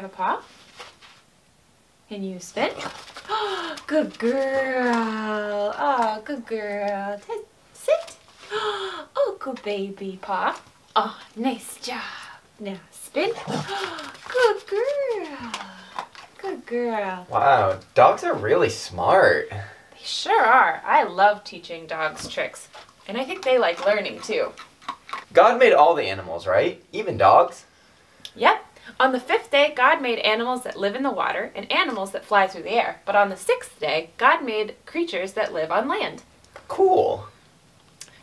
have a paw? Can you spin? good girl. Oh, good girl. Sit. Oh, good baby paw. Oh, nice job. Now spin. Good girl. Good girl. Wow, dogs are really smart. They sure are. I love teaching dogs tricks. And I think they like learning too. God made all the animals, right? Even dogs? Yep. On the fifth day, God made animals that live in the water and animals that fly through the air. But on the sixth day, God made creatures that live on land. Cool.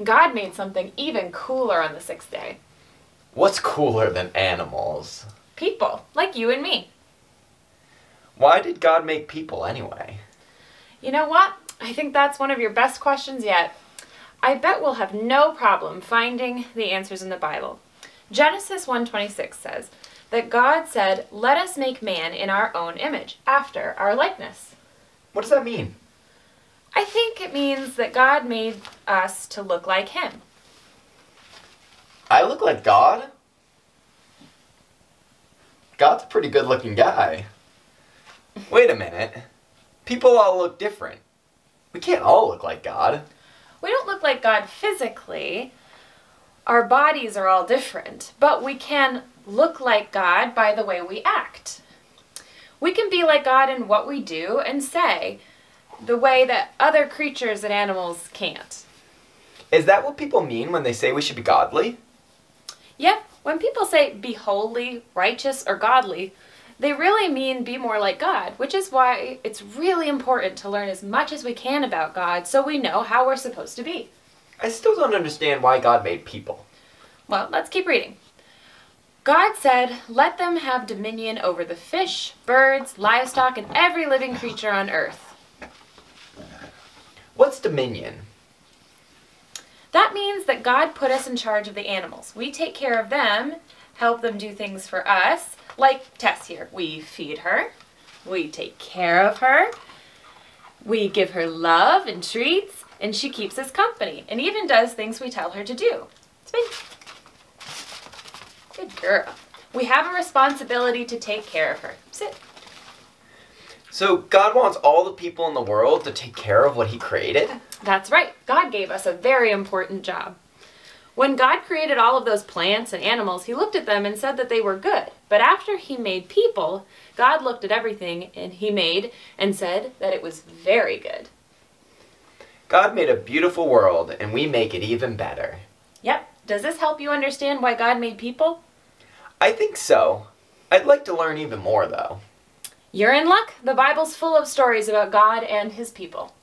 God made something even cooler on the sixth day. What's cooler than animals? People, like you and me. Why did God make people anyway? You know what? I think that's one of your best questions yet. I bet we'll have no problem finding the answers in the Bible. Genesis 1:26 says that God said, "Let us make man in our own image, after our likeness." What does that mean? I think it means that God made us to look like him. I look like God? God's a pretty good looking guy. Wait a minute. People all look different. We can't all look like God. We don't look like God physically. Our bodies are all different, but we can look like God by the way we act. We can be like God in what we do and say, the way that other creatures and animals can't. Is that what people mean when they say we should be godly? Yep, when people say be holy, righteous, or godly, they really mean be more like God, which is why it's really important to learn as much as we can about God so we know how we're supposed to be. I still don't understand why God made people. Well, let's keep reading. God said, Let them have dominion over the fish, birds, livestock, and every living creature on earth. What's dominion? That means that God put us in charge of the animals. We take care of them, help them do things for us, like Tess here. We feed her, we take care of her, we give her love and treats, and she keeps us company and even does things we tell her to do. Spin. Good girl. We have a responsibility to take care of her. Sit. So God wants all the people in the world to take care of what he created? That's right. God gave us a very important job. When God created all of those plants and animals, he looked at them and said that they were good. But after he made people, God looked at everything and he made and said that it was very good. God made a beautiful world and we make it even better. Yep. Does this help you understand why God made people? I think so. I'd like to learn even more though. You're in luck. The Bible's full of stories about God and his people.